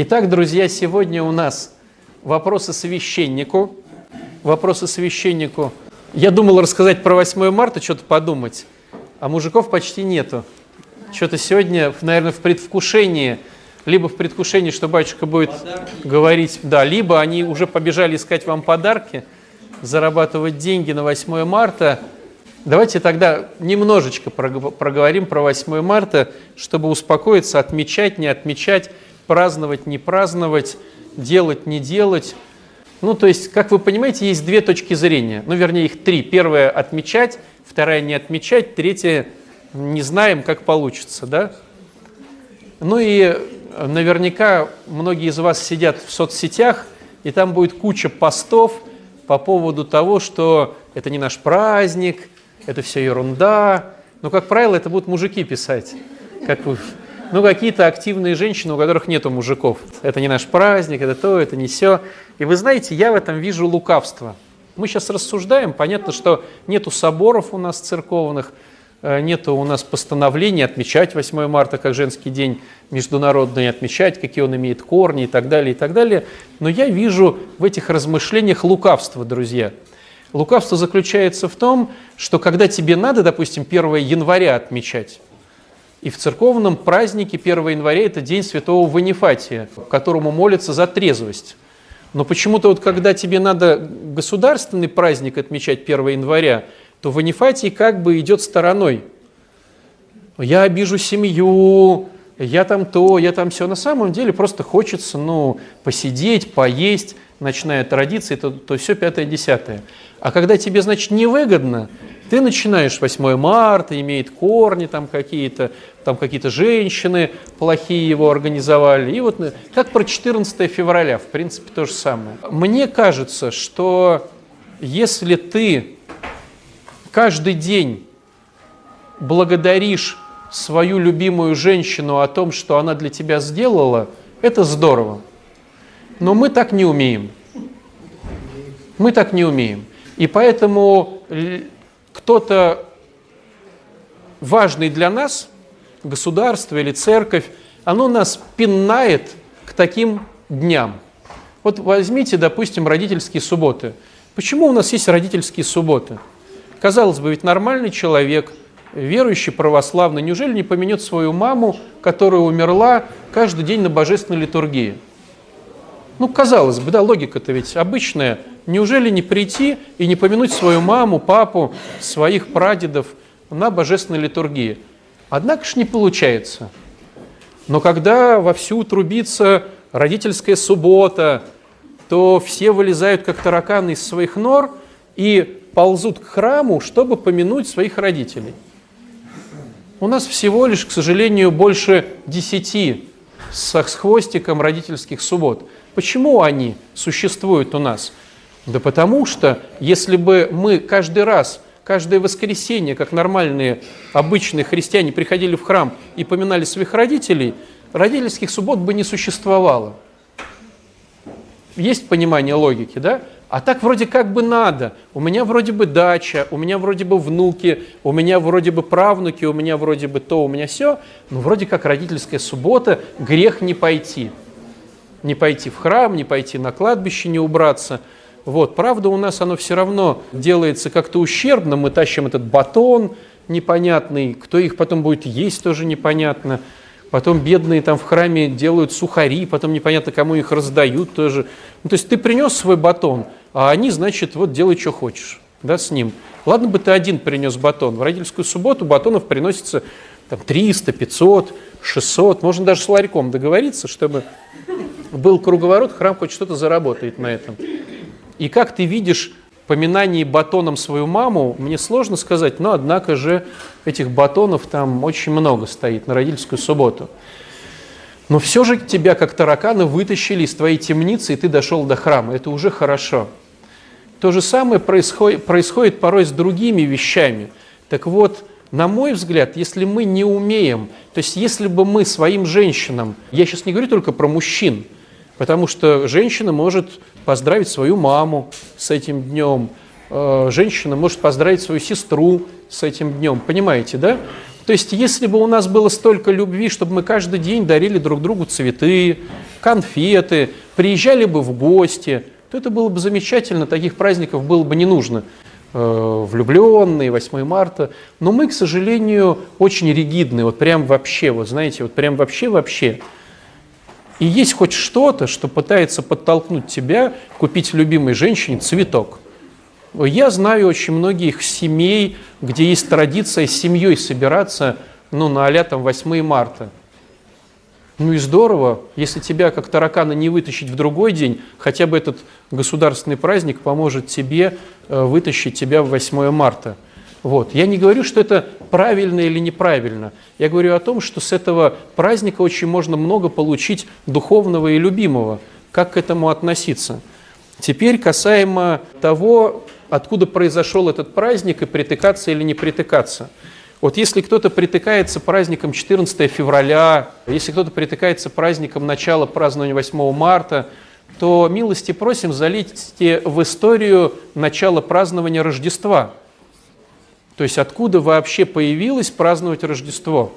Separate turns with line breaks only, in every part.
Итак, друзья, сегодня у нас вопросы священнику. Вопросы священнику. Я думал рассказать про 8 марта, что-то подумать, а мужиков почти нету. Что-то сегодня, наверное, в предвкушении, либо в предвкушении, что батюшка будет подарки. говорить, да, либо они уже побежали искать вам подарки, зарабатывать деньги на 8 марта. Давайте тогда немножечко проговорим про 8 марта, чтобы успокоиться, отмечать, не отмечать праздновать, не праздновать, делать, не делать. Ну, то есть, как вы понимаете, есть две точки зрения. Ну, вернее, их три. Первая – отмечать, вторая – не отмечать, третья – не знаем, как получится, да? Ну и наверняка многие из вас сидят в соцсетях, и там будет куча постов по поводу того, что это не наш праздник, это все ерунда. Но, как правило, это будут мужики писать, как вы ну, какие-то активные женщины, у которых нету мужиков. Это не наш праздник, это то, это не все. И вы знаете, я в этом вижу лукавство. Мы сейчас рассуждаем, понятно, что нету соборов у нас церковных, э, нету у нас постановления отмечать 8 марта как женский день международный, отмечать, какие он имеет корни и так далее, и так далее. Но я вижу в этих размышлениях лукавство, друзья. Лукавство заключается в том, что когда тебе надо, допустим, 1 января отмечать, и в церковном празднике 1 января это день святого Ванифатия, которому молятся за трезвость. Но почему-то вот когда тебе надо государственный праздник отмечать 1 января, то Ванифатий как бы идет стороной. Я обижу семью, я там то, я там все. На самом деле просто хочется ну, посидеть, поесть, ночная традиция, то, то все пятое-десятое. А когда тебе, значит, невыгодно, ты начинаешь 8 марта, имеет корни там какие-то, там какие-то женщины плохие его организовали. И вот как про 14 февраля, в принципе, то же самое. Мне кажется, что если ты каждый день благодаришь свою любимую женщину о том, что она для тебя сделала, это здорово. Но мы так не умеем. Мы так не умеем. И поэтому кто-то важный для нас, государство или церковь, оно нас пинает к таким дням. Вот возьмите, допустим, родительские субботы. Почему у нас есть родительские субботы? Казалось бы, ведь нормальный человек, верующий, православный, неужели не поменет свою маму, которая умерла каждый день на божественной литургии? Ну, казалось бы, да, логика-то ведь обычная. Неужели не прийти и не помянуть свою маму, папу, своих прадедов на божественной литургии? Однако ж не получается. Но когда вовсю трубится родительская суббота, то все вылезают как тараканы из своих нор и ползут к храму, чтобы помянуть своих родителей. У нас всего лишь, к сожалению, больше десяти с хвостиком родительских суббот. Почему они существуют у нас? Да потому что, если бы мы каждый раз, каждое воскресенье, как нормальные, обычные христиане, приходили в храм и поминали своих родителей, родительских суббот бы не существовало. Есть понимание логики, да? А так вроде как бы надо. У меня вроде бы дача, у меня вроде бы внуки, у меня вроде бы правнуки, у меня вроде бы то, у меня все. Но вроде как родительская суббота, грех не пойти не пойти в храм, не пойти на кладбище, не убраться. Вот, правда, у нас оно все равно делается как-то ущербно. Мы тащим этот батон непонятный, кто их потом будет есть, тоже непонятно. Потом бедные там в храме делают сухари, потом непонятно, кому их раздают тоже. Ну, то есть ты принес свой батон, а они, значит, вот делай, что хочешь да, с ним. Ладно бы ты один принес батон. В родительскую субботу батонов приносится там, 300, 500, 600. Можно даже с ларьком договориться, чтобы был круговорот, храм хоть что-то заработает на этом. И как ты видишь поминание батоном свою маму, мне сложно сказать, но однако же этих батонов там очень много стоит на родительскую субботу. Но все же тебя как таракана вытащили из твоей темницы, и ты дошел до храма. Это уже хорошо. То же самое происходит, происходит порой с другими вещами. Так вот, на мой взгляд, если мы не умеем, то есть если бы мы своим женщинам, я сейчас не говорю только про мужчин, Потому что женщина может поздравить свою маму с этим днем, э, женщина может поздравить свою сестру с этим днем. Понимаете, да? То есть, если бы у нас было столько любви, чтобы мы каждый день дарили друг другу цветы, конфеты, приезжали бы в гости, то это было бы замечательно, таких праздников было бы не нужно. Э, влюбленные, 8 марта. Но мы, к сожалению, очень ригидны, вот прям вообще, вот знаете, вот прям вообще-вообще. И есть хоть что-то, что пытается подтолкнуть тебя купить любимой женщине цветок. Я знаю очень многих семей, где есть традиция с семьей собираться ну, на а там 8 марта. Ну и здорово, если тебя как таракана не вытащить в другой день, хотя бы этот государственный праздник поможет тебе э, вытащить тебя в 8 марта. Вот. Я не говорю, что это правильно или неправильно. Я говорю о том, что с этого праздника очень можно много получить духовного и любимого. Как к этому относиться? Теперь касаемо того, откуда произошел этот праздник и притыкаться или не притыкаться – вот если кто-то притыкается праздником 14 февраля, если кто-то притыкается праздником начала празднования 8 марта, то милости просим залейте в историю начала празднования Рождества. То есть откуда вообще появилось праздновать Рождество?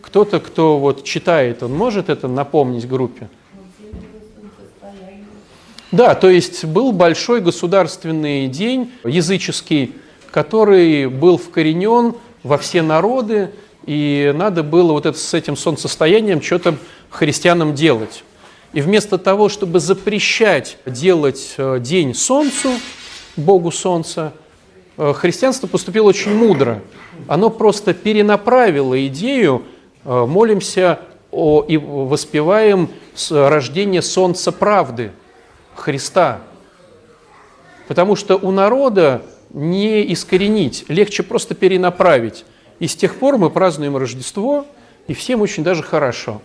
Кто-то, кто вот читает, он может это напомнить группе? Да, то есть был большой государственный день языческий, который был вкоренен во все народы, и надо было вот это, с этим солнцестоянием что-то христианам делать. И вместо того, чтобы запрещать делать э, день солнцу, Богу солнца, христианство поступило очень мудро. Оно просто перенаправило идею э, «молимся о, и воспеваем рождение солнца правды, Христа». Потому что у народа не искоренить, легче просто перенаправить. И с тех пор мы празднуем Рождество, и всем очень даже хорошо.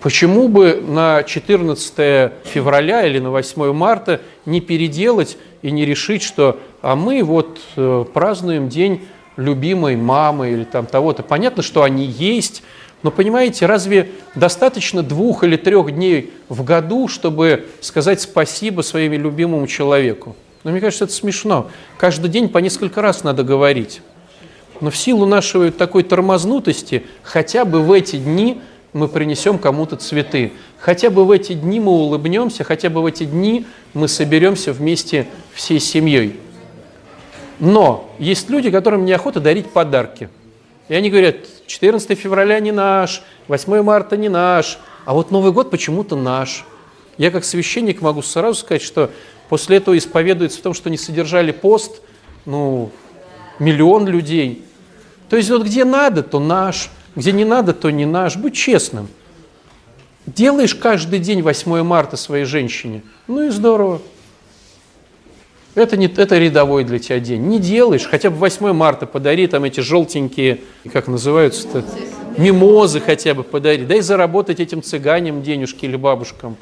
Почему бы на 14 февраля или на 8 марта не переделать и не решить, что а мы вот э, празднуем день любимой мамы или там того-то. Понятно, что они есть, но понимаете, разве достаточно двух или трех дней в году, чтобы сказать спасибо своему любимому человеку? Но мне кажется, это смешно. Каждый день по несколько раз надо говорить. Но в силу нашей такой тормознутости, хотя бы в эти дни мы принесем кому-то цветы. Хотя бы в эти дни мы улыбнемся, хотя бы в эти дни мы соберемся вместе всей семьей. Но есть люди, которым неохота дарить подарки. И они говорят, 14 февраля не наш, 8 марта не наш, а вот Новый год почему-то наш. Я как священник могу сразу сказать, что После этого исповедуется в том, что не содержали пост, ну, миллион людей. То есть вот где надо, то наш, где не надо, то не наш. Будь честным. Делаешь каждый день 8 марта своей женщине, ну и здорово. Это, не, это рядовой для тебя день. Не делаешь, хотя бы 8 марта подари там эти желтенькие, как называются-то, мимозы хотя бы подари. Дай заработать этим цыганям денежки или бабушкам.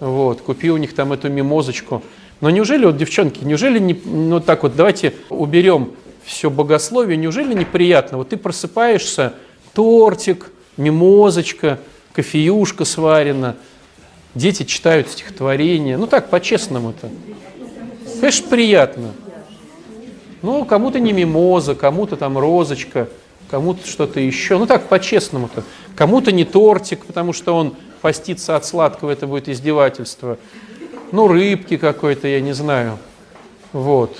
Вот, купи у них там эту мимозочку. Но неужели, вот, девчонки, неужели не, ну так вот, давайте уберем все богословие, неужели неприятно? Вот ты просыпаешься, тортик, мимозочка, кофеюшка сварена, дети читают стихотворения. Ну так, по-честному-то. Конечно, приятно. Ну, кому-то не мимоза, кому-то там розочка, кому-то что-то еще. Ну так, по-честному-то. Кому-то не тортик, потому что он поститься от сладкого, это будет издевательство. Ну, рыбки какой-то, я не знаю. Вот.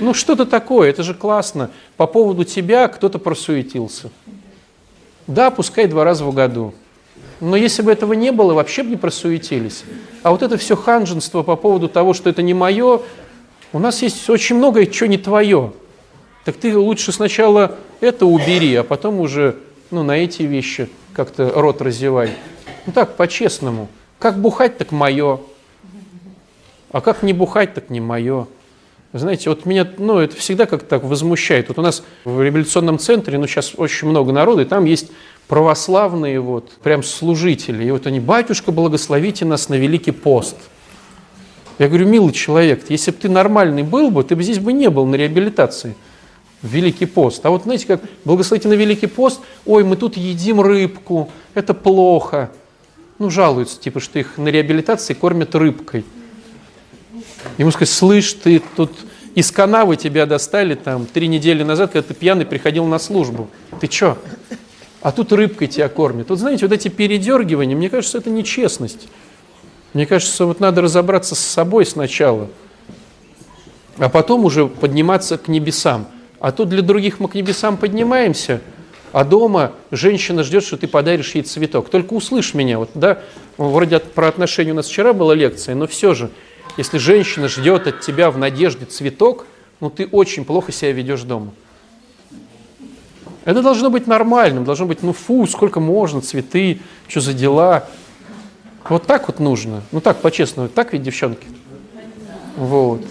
Ну, что-то такое, это же классно. По поводу тебя кто-то просуетился. Да, пускай два раза в году. Но если бы этого не было, вообще бы не просуетились. А вот это все ханженство по поводу того, что это не мое, у нас есть очень многое, что не твое. Так ты лучше сначала это убери, а потом уже ну, на эти вещи как-то рот разевай. Ну так, по-честному. Как бухать, так мое. А как не бухать, так не мое. Знаете, вот меня, ну, это всегда как-то так возмущает. Вот у нас в революционном центре, ну, сейчас очень много народа, и там есть православные вот, прям служители. И вот они, батюшка, благословите нас на Великий пост. Я говорю, милый человек, если бы ты нормальный был бы, ты бы здесь бы не был на реабилитации. Великий пост. А вот знаете, как благословите на Великий пост, ой, мы тут едим рыбку, это плохо ну, жалуются, типа, что их на реабилитации кормят рыбкой. Ему сказать, слышь, ты тут из канавы тебя достали там три недели назад, когда ты пьяный приходил на службу. Ты чё? а тут рыбкой тебя кормят. Вот знаете, вот эти передергивания, мне кажется, это нечестность. Мне кажется, вот надо разобраться с собой сначала, а потом уже подниматься к небесам. А то для других мы к небесам поднимаемся, а дома женщина ждет, что ты подаришь ей цветок. Только услышь меня, вот, да, вроде про отношения у нас вчера была лекция, но все же, если женщина ждет от тебя в надежде цветок, ну ты очень плохо себя ведешь дома. Это должно быть нормальным, должно быть, ну фу, сколько можно, цветы, что за дела. Вот так вот нужно. Ну так, по-честному, так ведь, девчонки? Вот.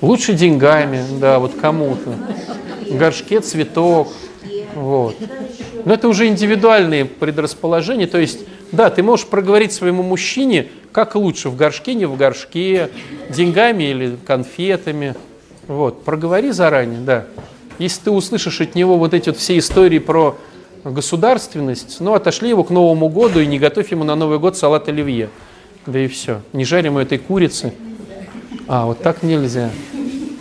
Лучше деньгами, да, вот кому-то. В горшке цветок. Вот. Но это уже индивидуальные предрасположения. То есть, да, ты можешь проговорить своему мужчине, как лучше, в горшке, не в горшке, деньгами или конфетами. Вот, проговори заранее, да. Если ты услышишь от него вот эти вот все истории про государственность, ну, отошли его к Новому году и не готовь ему на Новый год салат оливье. Да и все. Не жарим этой курицы. А, вот так нельзя.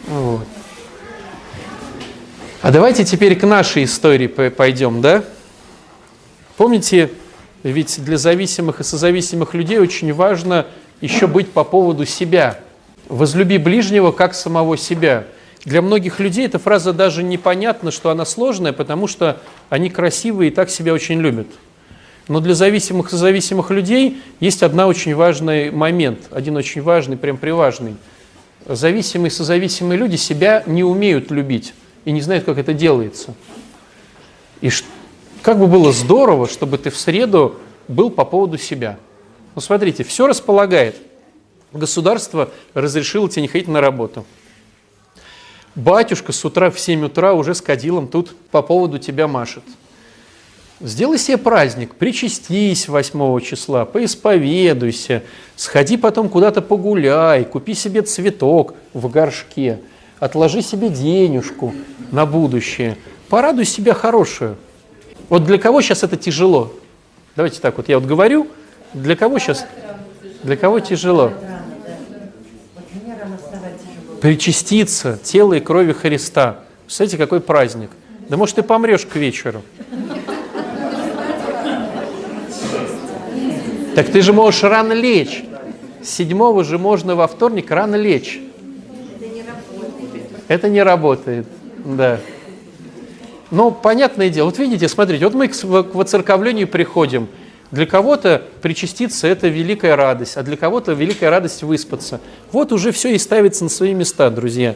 Вот. А давайте теперь к нашей истории пойдем, да? Помните, ведь для зависимых и созависимых людей очень важно еще быть по поводу себя. Возлюби ближнего как самого себя – для многих людей эта фраза даже непонятна, что она сложная, потому что они красивые и так себя очень любят. Но для зависимых и зависимых людей есть один очень важный момент, один очень важный, прям приважный. Зависимые и созависимые люди себя не умеют любить и не знают, как это делается. И как бы было здорово, чтобы ты в среду был по поводу себя. Ну, смотрите, все располагает. Государство разрешило тебе не ходить на работу – Батюшка с утра в 7 утра уже с кадилом тут по поводу тебя машет. Сделай себе праздник, причастись 8 числа, поисповедуйся, сходи потом куда-то погуляй, купи себе цветок в горшке, отложи себе денежку на будущее, порадуй себя хорошую. Вот для кого сейчас это тяжело? Давайте так вот, я вот говорю, для кого сейчас, для кого тяжело? причаститься тело и крови Христа. Представляете, какой праздник. Да может, ты помрешь к вечеру. Так ты же можешь рано лечь. Седьмого же можно во вторник рано лечь. Это не работает. Да. Ну, понятное дело. Вот видите, смотрите, вот мы к воцерковлению приходим – для кого-то причаститься – это великая радость, а для кого-то великая радость выспаться. Вот уже все и ставится на свои места, друзья.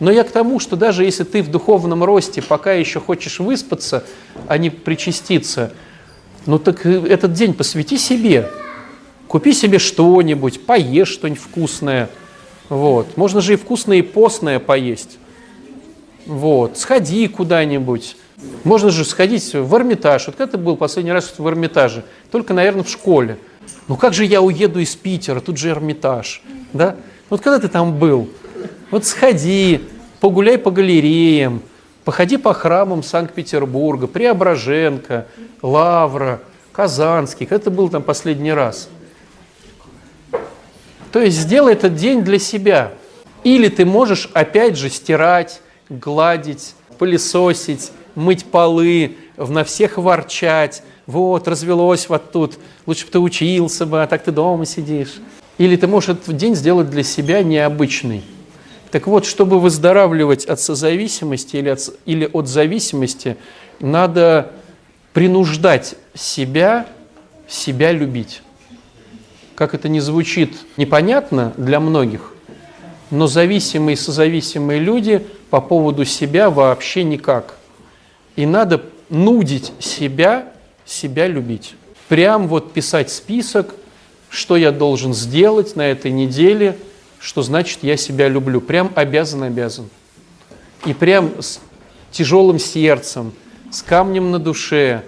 Но я к тому, что даже если ты в духовном росте пока еще хочешь выспаться, а не причаститься, ну так этот день посвяти себе. Купи себе что-нибудь, поешь что-нибудь вкусное. Вот. Можно же и вкусное, и постное поесть. Вот. Сходи куда-нибудь. Можно же сходить в Эрмитаж. Вот когда ты был последний раз в Эрмитаже? Только, наверное, в школе. Ну как же я уеду из Питера? Тут же Эрмитаж. Да? Вот когда ты там был? Вот сходи, погуляй по галереям, походи по храмам Санкт-Петербурга, Преображенко, Лавра, Казанский. Когда ты был там последний раз? То есть сделай этот день для себя. Или ты можешь опять же стирать, гладить, пылесосить, мыть полы, на всех ворчать. Вот, развелось вот тут, лучше бы ты учился бы, а так ты дома сидишь. Или ты можешь этот день сделать для себя необычный. Так вот, чтобы выздоравливать от созависимости или от, или от зависимости, надо принуждать себя, себя любить. Как это не звучит непонятно для многих, но зависимые и созависимые люди по поводу себя вообще никак – и надо нудить себя, себя любить. Прям вот писать список, что я должен сделать на этой неделе, что значит я себя люблю. Прям обязан-обязан. И прям с тяжелым сердцем, с камнем на душе,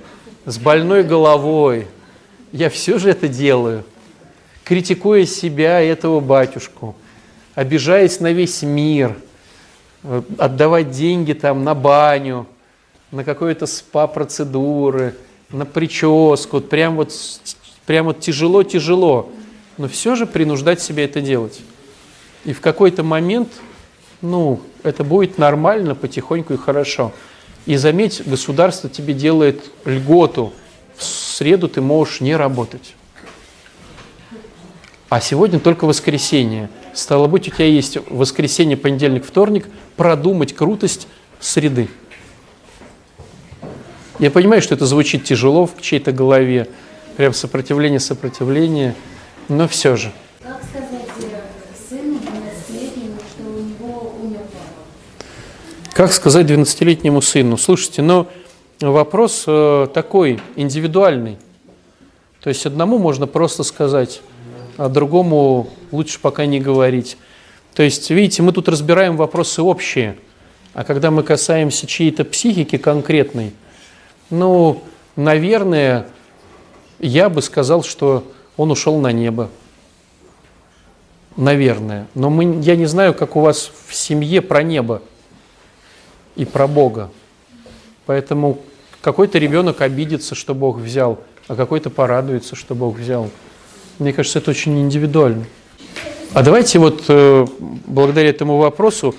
с больной головой. Я все же это делаю, критикуя себя и этого батюшку, обижаясь на весь мир, отдавать деньги там на баню – на какие-то спа-процедуры, на прическу, прям вот, прям вот тяжело-тяжело, но все же принуждать себя это делать. И в какой-то момент, ну, это будет нормально, потихоньку и хорошо. И заметь, государство тебе делает льготу. В среду ты можешь не работать. А сегодня только воскресенье. Стало быть, у тебя есть воскресенье, понедельник, вторник продумать крутость среды. Я понимаю, что это звучит тяжело в чьей-то голове, прям сопротивление, сопротивление, но все же.
Как сказать э, сыну 12-летнему, что у него умер папа?
Как сказать 12-летнему сыну? Слушайте, но вопрос э, такой индивидуальный. То есть одному можно просто сказать, а другому лучше пока не говорить. То есть, видите, мы тут разбираем вопросы общие, а когда мы касаемся чьей-то психики конкретной, ну, наверное, я бы сказал, что он ушел на небо. Наверное. Но мы, я не знаю, как у вас в семье про небо и про Бога. Поэтому какой-то ребенок обидится, что Бог взял, а какой-то порадуется, что Бог взял. Мне кажется, это очень индивидуально. А давайте вот э, благодаря этому вопросу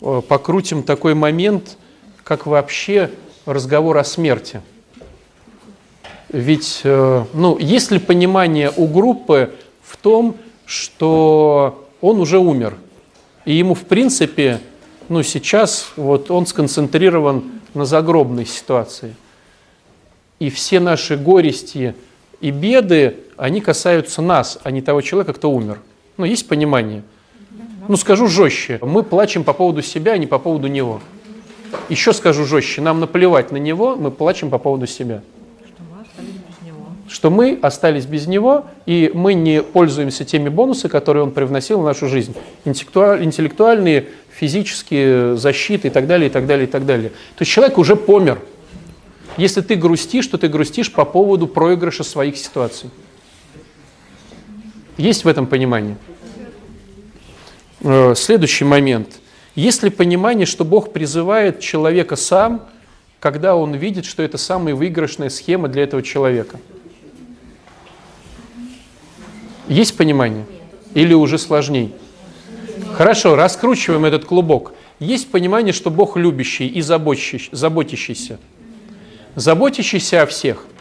э, покрутим такой момент, как вообще разговор о смерти. Ведь, э, ну, есть ли понимание у группы в том, что он уже умер, и ему, в принципе, ну, сейчас вот он сконцентрирован на загробной ситуации. И все наши горести и беды, они касаются нас, а не того человека, кто умер. Ну, есть понимание? Ну, скажу жестче. Мы плачем по поводу себя, а не по поводу него. Еще скажу жестче. Нам наплевать на него, мы плачем по поводу себя. Что мы остались без него, и мы не пользуемся теми бонусами, которые он привносил в нашу жизнь. Интеллектуальные, физические, защиты и так далее, и так далее, и так далее. То есть человек уже помер. Если ты грустишь, то ты грустишь по поводу проигрыша своих ситуаций. Есть в этом понимание? Э, следующий момент. Есть ли понимание, что Бог призывает человека сам, когда он видит, что это самая выигрышная схема для этого человека? Есть понимание? Или уже сложней? Хорошо, раскручиваем этот клубок. Есть понимание, что Бог любящий и заботящийся. Заботящийся о всех –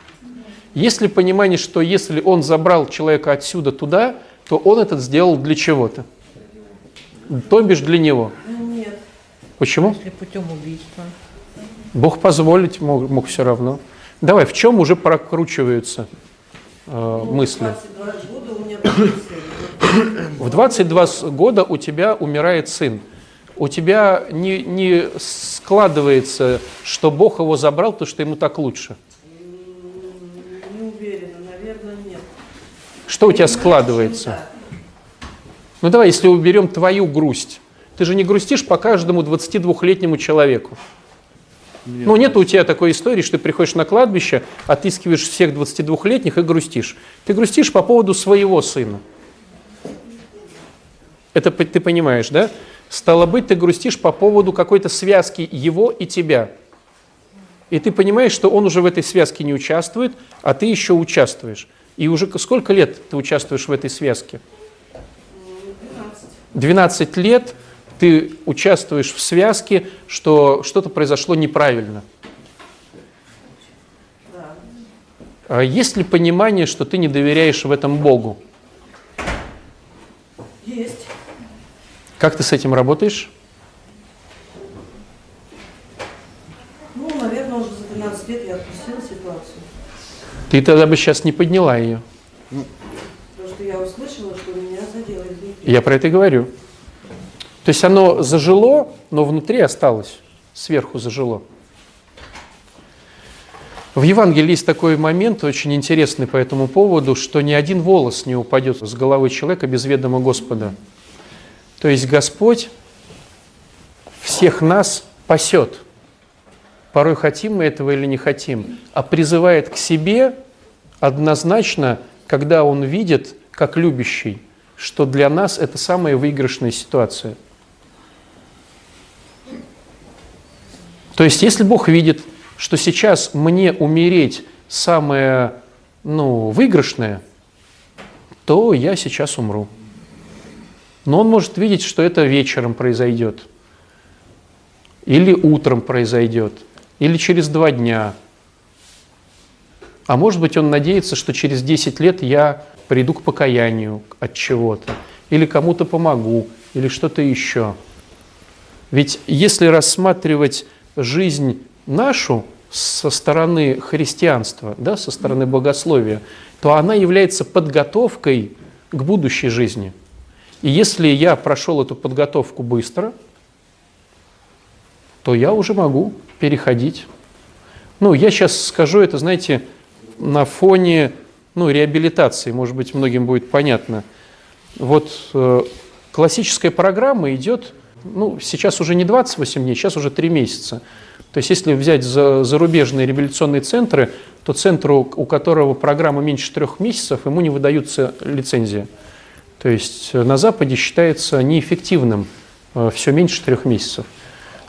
есть ли понимание, что если он забрал человека отсюда туда, то он это сделал для чего-то? То бишь для него.
Нет.
Почему?
Если путем убийства.
Бог позволить мог, мог все равно. Давай, в чем уже прокручиваются э,
Ну,
мысли?
22 года у меня был сын.
В 22 года у тебя умирает сын. У тебя не, не складывается, что Бог его забрал, потому что ему так лучше.
М, Не уверена, наверное, нет.
Что у тебя складывается? Ну давай, если уберем твою грусть. Ты же не грустишь по каждому 22-летнему человеку. ну, нет у тебя такой истории, что ты приходишь на кладбище, отыскиваешь всех 22-летних и грустишь. Ты грустишь по поводу своего сына. Это ты понимаешь, да? Стало быть, ты грустишь по поводу какой-то связки его и тебя. И ты понимаешь, что он уже в этой связке не участвует, а ты еще участвуешь. И уже сколько лет ты участвуешь в этой связке? 12 лет ты участвуешь в связке, что что-то произошло неправильно.
Да.
Есть ли понимание, что ты не доверяешь в этом Богу?
Есть.
Как ты с этим работаешь?
20 я отпустила ситуацию.
Ты тогда бы сейчас не подняла ее.
Потому что я услышала, что меня заделали.
Я про это и говорю. То есть оно зажило, но внутри осталось, сверху зажило. В Евангелии есть такой момент, очень интересный по этому поводу, что ни один волос не упадет с головы человека без ведома Господа. То есть Господь всех нас пасет – Порой хотим мы этого или не хотим, а призывает к себе однозначно, когда Он видит, как любящий, что для нас это самая выигрышная ситуация. То есть, если Бог видит, что сейчас мне умереть самое ну, выигрышное, то я сейчас умру. Но он может видеть, что это вечером произойдет или утром произойдет. Или через два дня. А может быть, он надеется, что через 10 лет я приду к покаянию от чего-то, или кому-то помогу, или что-то еще. Ведь если рассматривать жизнь нашу со стороны христианства, да, со стороны богословия, то она является подготовкой к будущей жизни. И если я прошел эту подготовку быстро, то я уже могу переходить. Ну, я сейчас скажу это, знаете, на фоне ну, реабилитации, может быть, многим будет понятно. Вот э, классическая программа идет, ну, сейчас уже не 28 дней, сейчас уже 3 месяца. То есть если взять за, зарубежные реабилитационные центры, то центру, у которого программа меньше трех месяцев, ему не выдаются лицензия. То есть э, на Западе считается неэффективным э, все меньше трех месяцев.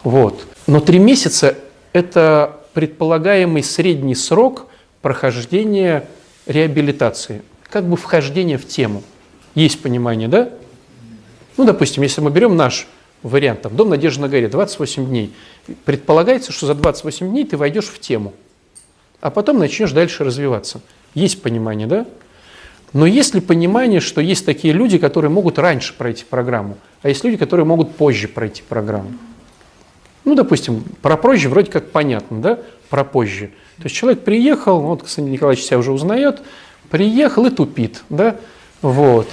Вот. Но три месяца – это предполагаемый средний срок прохождения реабилитации, как бы вхождение в тему. Есть понимание, да? Ну, допустим, если мы берем наш вариант, там, Дом Надежды на горе, 28 дней, предполагается, что за 28 дней ты войдешь в тему, а потом начнешь дальше развиваться. Есть понимание, да? Но есть ли понимание, что есть такие люди, которые могут раньше пройти программу, а есть люди, которые могут позже пройти программу? Ну, допустим, про позже вроде как понятно, да, про позже. То есть человек приехал, вот Константин Николаевич себя уже узнает, приехал и тупит, да, вот.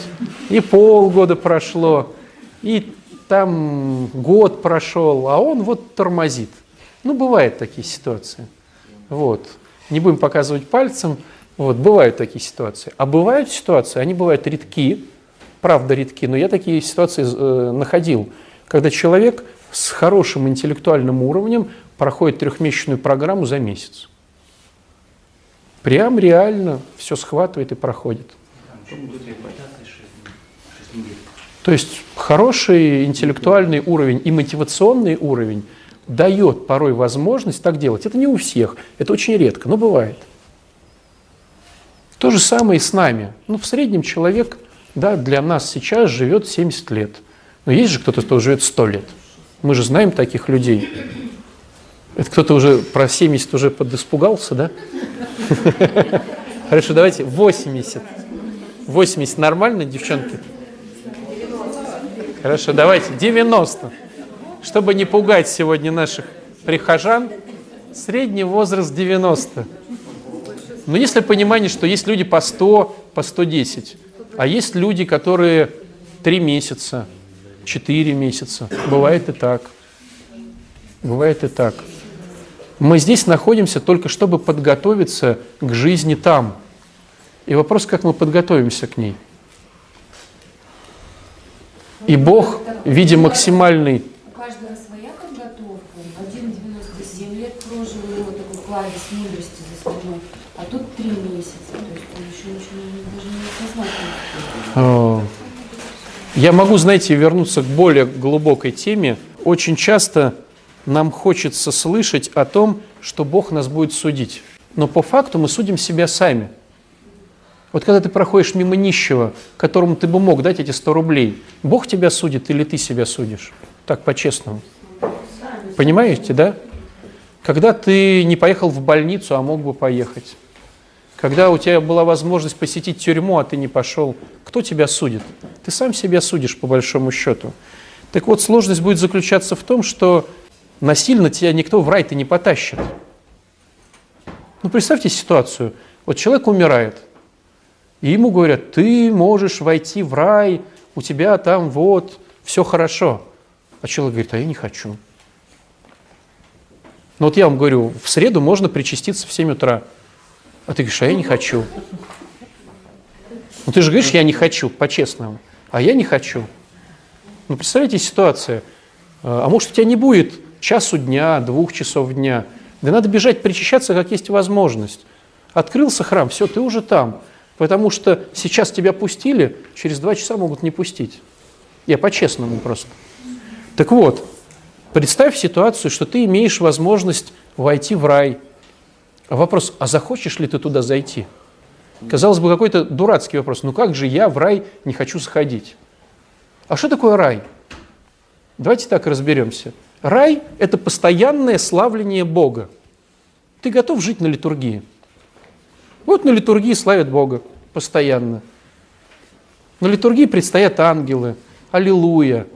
И полгода прошло, и там год прошел, а он вот тормозит. Ну, бывают такие ситуации. Вот. Не будем показывать пальцем, вот, бывают такие ситуации. А бывают ситуации, они бывают редки, правда редки, но я такие ситуации э, находил, когда человек с хорошим интеллектуальным уровнем проходит трехмесячную программу за месяц. Прям реально все схватывает и проходит. То есть хороший интеллектуальный уровень и мотивационный уровень дает порой возможность так делать. Это не у всех, это очень редко, но бывает. То же самое и с нами. Ну, в среднем человек да, для нас сейчас живет 70 лет. Но есть же кто-то, кто живет 100 лет. Мы же знаем таких людей. Это кто-то уже про 70 уже подиспугался, да? Хорошо, давайте 80. 80 нормально, девчонки? Хорошо, давайте 90. Чтобы не пугать сегодня наших прихожан, средний возраст 90. Но если понимание, что есть люди по 100, по 110, а есть люди, которые 3 месяца, 4 месяца. Бывает и так. Бывает и так. Мы здесь находимся только чтобы подготовиться к жизни там. И вопрос, как мы подготовимся к ней. И Бог, видя максимальный...
У каждого своя подготовка. Один 97 лет прожил, у него такой кладезь мудрости за спиной, а тут три месяца. То есть он еще ничего даже не осознал.
Я могу, знаете, вернуться к более глубокой теме. Очень часто нам хочется слышать о том, что Бог нас будет судить. Но по факту мы судим себя сами. Вот когда ты проходишь мимо нищего, которому ты бы мог дать эти 100 рублей, Бог тебя судит или ты себя судишь? Так, по-честному. Понимаете, да? Когда ты не поехал в больницу, а мог бы поехать. Когда у тебя была возможность посетить тюрьму, а ты не пошел, кто тебя судит? Ты сам себя судишь, по большому счету. Так вот, сложность будет заключаться в том, что насильно тебя никто в рай-то не потащит. Ну, представьте ситуацию. Вот человек умирает, и ему говорят, ты можешь войти в рай, у тебя там вот все хорошо. А человек говорит, а я не хочу. Ну вот я вам говорю, в среду можно причаститься в 7 утра. А ты говоришь, а я не хочу. Ну ты же говоришь, я не хочу, по-честному. А я не хочу. Ну представляете ситуацию. А может у тебя не будет часу дня, двух часов дня. Да надо бежать причащаться, как есть возможность. Открылся храм, все, ты уже там. Потому что сейчас тебя пустили, через два часа могут не пустить. Я по-честному просто. Так вот, представь ситуацию, что ты имеешь возможность войти в рай – Вопрос, а захочешь ли ты туда зайти? Казалось бы, какой-то дурацкий вопрос. Ну как же я в рай не хочу сходить? А что такое рай? Давайте так разберемся. Рай – это постоянное славление Бога. Ты готов жить на литургии? Вот на литургии славят Бога постоянно. На литургии предстоят ангелы. Аллилуйя.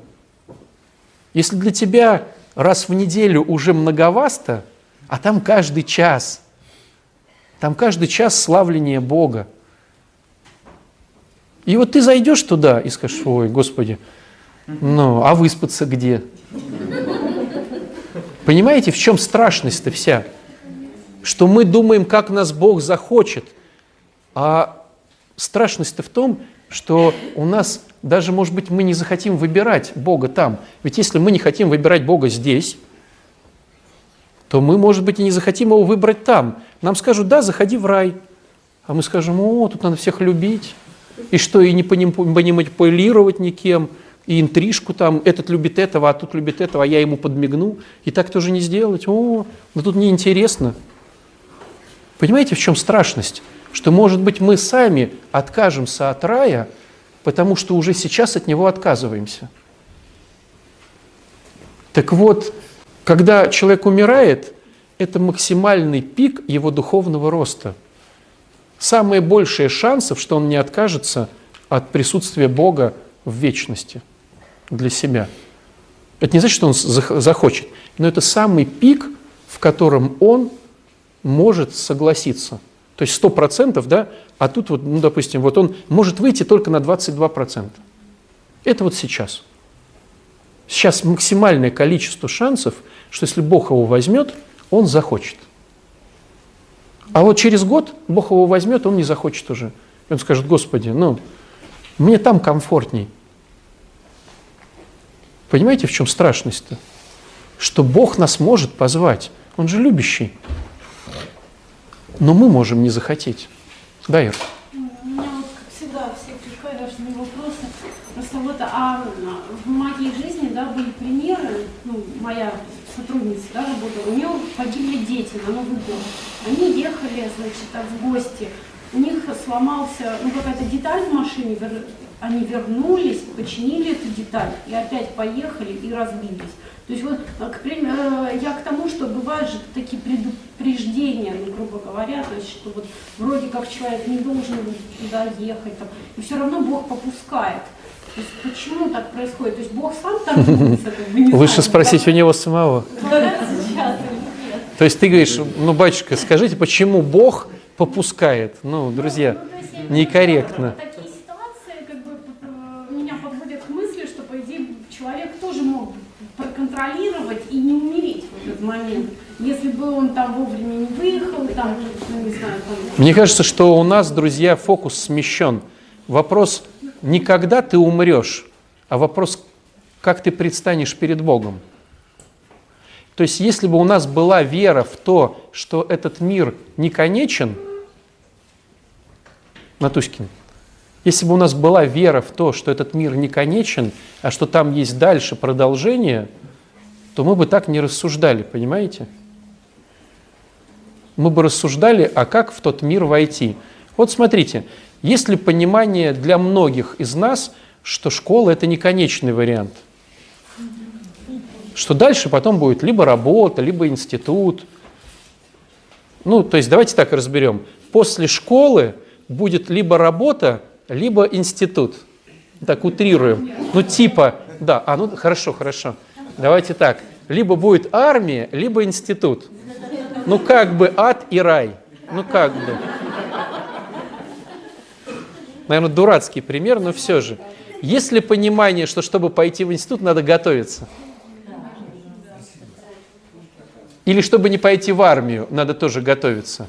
Если для тебя раз в неделю уже многовасто, а там каждый час, там каждый час славления Бога. И вот ты зайдешь туда и скажешь, ой, Господи, ну, а выспаться где? Понимаете, в чем страшность-то вся? Что мы думаем, как нас Бог захочет, а страшность-то в том, что у нас даже, может быть, мы не захотим выбирать Бога там. Ведь если мы не хотим выбирать Бога здесь, то мы, может быть, и не захотим его выбрать там. Нам скажут, да, заходи в рай. А мы скажем, о, тут надо всех любить. И что, и не манипулировать никем, и интрижку там, этот любит этого, а тут любит этого, а я ему подмигну. И так тоже не сделать. О, ну тут неинтересно. Понимаете, в чем страшность? Что, может быть, мы сами откажемся от рая, потому что уже сейчас от него отказываемся. Так вот, когда человек умирает, это максимальный пик его духовного роста. Самые большие шансов, что он не откажется от присутствия Бога в вечности для себя. Это не значит, что он захочет, но это самый пик, в котором он может согласиться. То есть 100%, да, а тут вот, ну, допустим, вот он может выйти только на 22%. Это вот сейчас. Сейчас максимальное количество шансов, что если Бог его возьмет, он захочет. А вот через год Бог его возьмет, он не захочет уже. Он скажет, Господи, ну, мне там комфортней. Понимаете, в чем страшность-то? Что Бог нас может позвать. Он же любящий. Но мы можем не захотеть. Да, Ир?
У меня вот, как всегда, все важные вопросы. Просто вот, а в моей жизни, да, были примеры, ну, моя сотрудница, да, работала, у нее погибли дети на Новый год. Они ехали, значит, в гости, у них сломался, ну, какая-то деталь в машине, они вернулись, починили эту деталь и опять поехали и разбились. То есть вот, э, к примеру, э, я к тому, что бывают же такие предупреждения, ну, грубо говоря, то есть, что вот вроде как человек не должен туда ехать, там, и все равно Бог попускает. То есть почему так происходит? То есть Бог сам так как бы,
Лучше спросить у него самого. То есть ты говоришь, ну, батюшка, скажите, почему Бог попускает? Ну, друзья, ну, некорректно.
контролировать и не умереть в этот момент. Если бы он там вовремя не выехал, там, ну, не знаю, там...
Мне кажется, что у нас, друзья, фокус смещен. Вопрос не когда ты умрешь, а вопрос, как ты предстанешь перед Богом. То есть, если бы у нас была вера в то, что этот мир не конечен, Натуськин, если бы у нас была вера в то, что этот мир не конечен, а что там есть дальше продолжение – то мы бы так не рассуждали, понимаете? Мы бы рассуждали, а как в тот мир войти. Вот смотрите, есть ли понимание для многих из нас, что школа – это не конечный вариант? Что дальше потом будет либо работа, либо институт. Ну, то есть давайте так разберем. После школы будет либо работа, либо институт. Так утрируем. Ну, типа, да, а ну хорошо, хорошо. Давайте так. Либо будет армия, либо институт. Ну как бы ад и рай. Ну как бы. Наверное, дурацкий пример, но все же. Есть ли понимание, что чтобы пойти в институт, надо готовиться? Или чтобы не пойти в армию, надо тоже готовиться?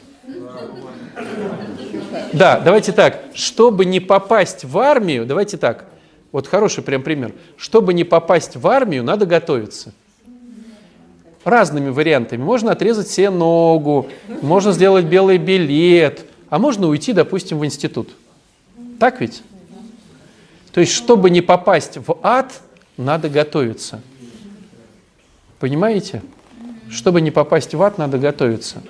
Да, давайте так. Чтобы не попасть в армию, давайте так. Вот хороший прям пример. Чтобы не попасть в армию, надо готовиться. Разными вариантами. Можно отрезать себе ногу, можно сделать белый билет, а можно уйти, допустим, в институт. Так ведь? То есть, чтобы не попасть в ад, надо готовиться. Понимаете? Чтобы не попасть в ад, надо готовиться.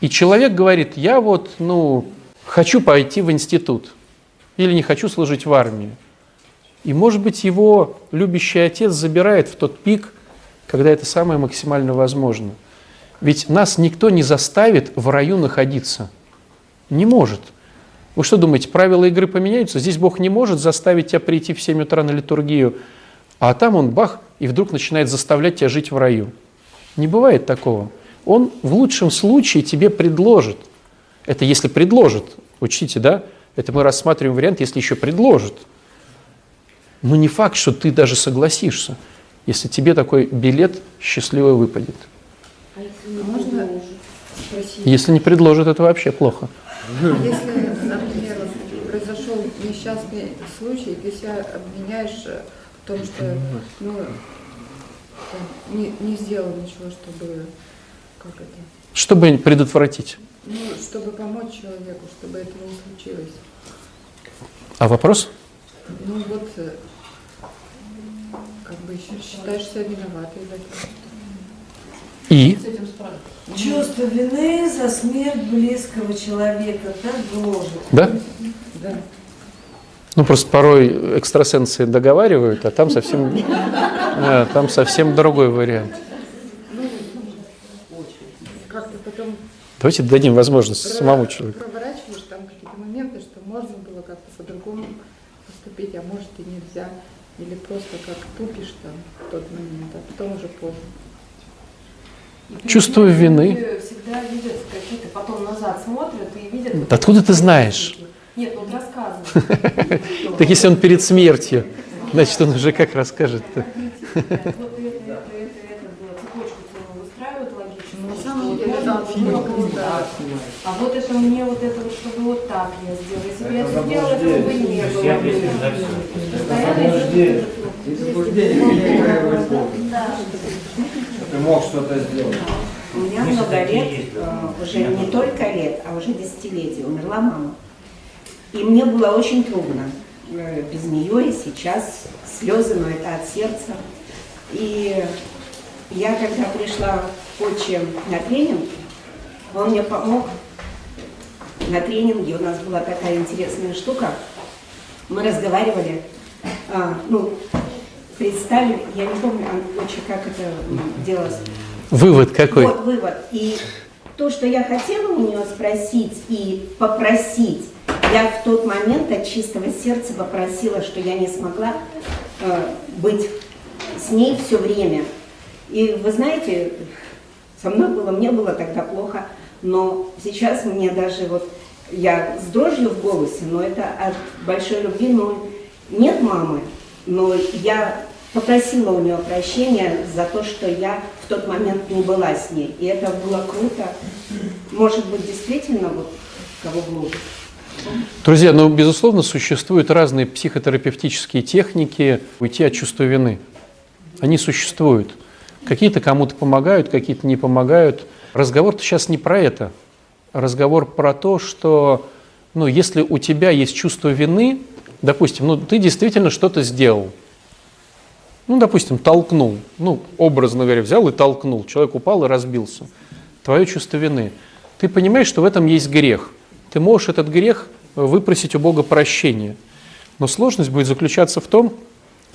И человек говорит, я вот, ну, хочу пойти в институт или не хочу служить в армии. И, может быть, его любящий отец забирает в тот пик, когда это самое максимально возможно. Ведь нас никто не заставит в раю находиться. Не может. Вы что думаете, правила игры поменяются? Здесь Бог не может заставить тебя прийти в 7 утра на литургию, а там он бах, и вдруг начинает заставлять тебя жить в раю. Не бывает такого. Он в лучшем случае тебе предложит. Это если предложит, учтите, да? Это мы рассматриваем вариант, если еще предложит. Но не факт, что ты даже согласишься, если тебе такой билет счастливый выпадет.
А если не
Можно? Спросить.
Если не предложит, это вообще плохо.
Если, например, произошел несчастный случай, ты себя обвиняешь э, в том, что ну, не, не сделал ничего, чтобы как это,
Чтобы предотвратить.
ну, чтобы помочь человеку, чтобы этого не случилось.
А вопрос?
Ну вот, э, как бы считаешь себя виноватой в этом.
И?
Чувство вины за смерть близкого человека так гложет.
Да?
Да.
Ну, просто порой экстрасенсы договаривают, а там совсем, да, там совсем другой вариант. Давайте дадим возможность самому человеку.
проворачиваешь там какие-то моменты, что можно было как-то по-другому поступить, а может и нельзя. Или просто как тупишь там в тот момент, а потом уже поздно.
Чувство вины.
Всегда видят какие-то, потом назад смотрят и видят...
Откуда ты знаешь?
Нет, вот рассказывают.
Так если он перед смертью, значит, он уже как расскажет-то.
Это, это, это, это. А вот это мне вот это, вот, чтобы вот так я сделала. Если бы я это сделала, этого бы не было. Это.
И заблуждение. Ты мог что-то сделать.
У меня много лет, э, уже не только лет, а уже десятилетий. Умерла мама. И мне было очень трудно. Э, Без нее и сейчас слезы, но это от сердца. И я, когда пришла к Поче на тренинг, он мне помог. На тренинге у нас была такая интересная штука. Мы разговаривали, а, ну, представили, я не помню, Поче, как это м, делалось.
Вывод какой?
Вот вывод. И то, что я хотела у нее спросить и попросить, я в тот момент от чистого сердца попросила, что я не смогла э, быть с ней все время. И вы знаете, со мной было, мне было тогда плохо, но сейчас мне даже вот, я с дрожью в голосе, но это от большой любви, но нет мамы, но я попросила у нее прощения за то, что я в тот момент не была с ней. И это было круто. Может быть, действительно, вот кого глубже.
Друзья, ну, безусловно, существуют разные психотерапевтические техники уйти от чувства вины. Они существуют. Какие-то кому-то помогают, какие-то не помогают. Разговор-то сейчас не про это. Разговор про то, что ну, если у тебя есть чувство вины, допустим, ну, ты действительно что-то сделал, ну, допустим, толкнул, ну, образно говоря, взял и толкнул, человек упал и разбился. Твое чувство вины. Ты понимаешь, что в этом есть грех. Ты можешь этот грех выпросить у Бога прощения. Но сложность будет заключаться в том,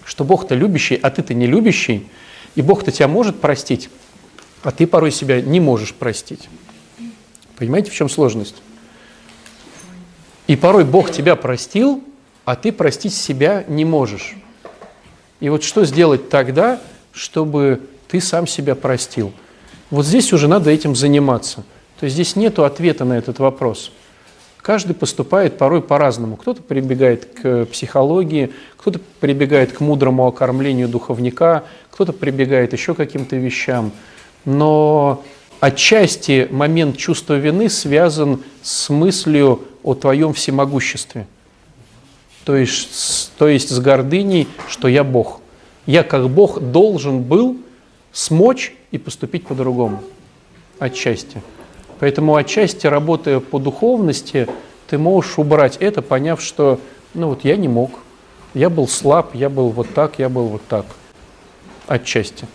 что Бог-то любящий, а ты-то не любящий, и Бог-то тебя может простить, а ты порой себя не можешь простить. Понимаете, в чем сложность? И порой Бог тебя простил, а ты простить себя не можешь. И вот что сделать тогда, чтобы ты сам себя простил? Вот здесь уже надо этим заниматься. То есть здесь нет ответа на этот вопрос. Каждый поступает порой по-разному. Кто-то прибегает к психологии, кто-то прибегает к мудрому окормлению духовника, кто-то прибегает еще к каким-то вещам. Но отчасти момент чувства вины связан с мыслью о твоем всемогуществе. То есть, с- то есть с гордыней, что я Бог. Я как Бог должен был смочь и поступить по-другому. Отчасти. Поэтому отчасти, работая по духовности, ты можешь убрать это, поняв, что ну вот я не мог, я был слаб, я был вот так, я был вот так. Отчасти.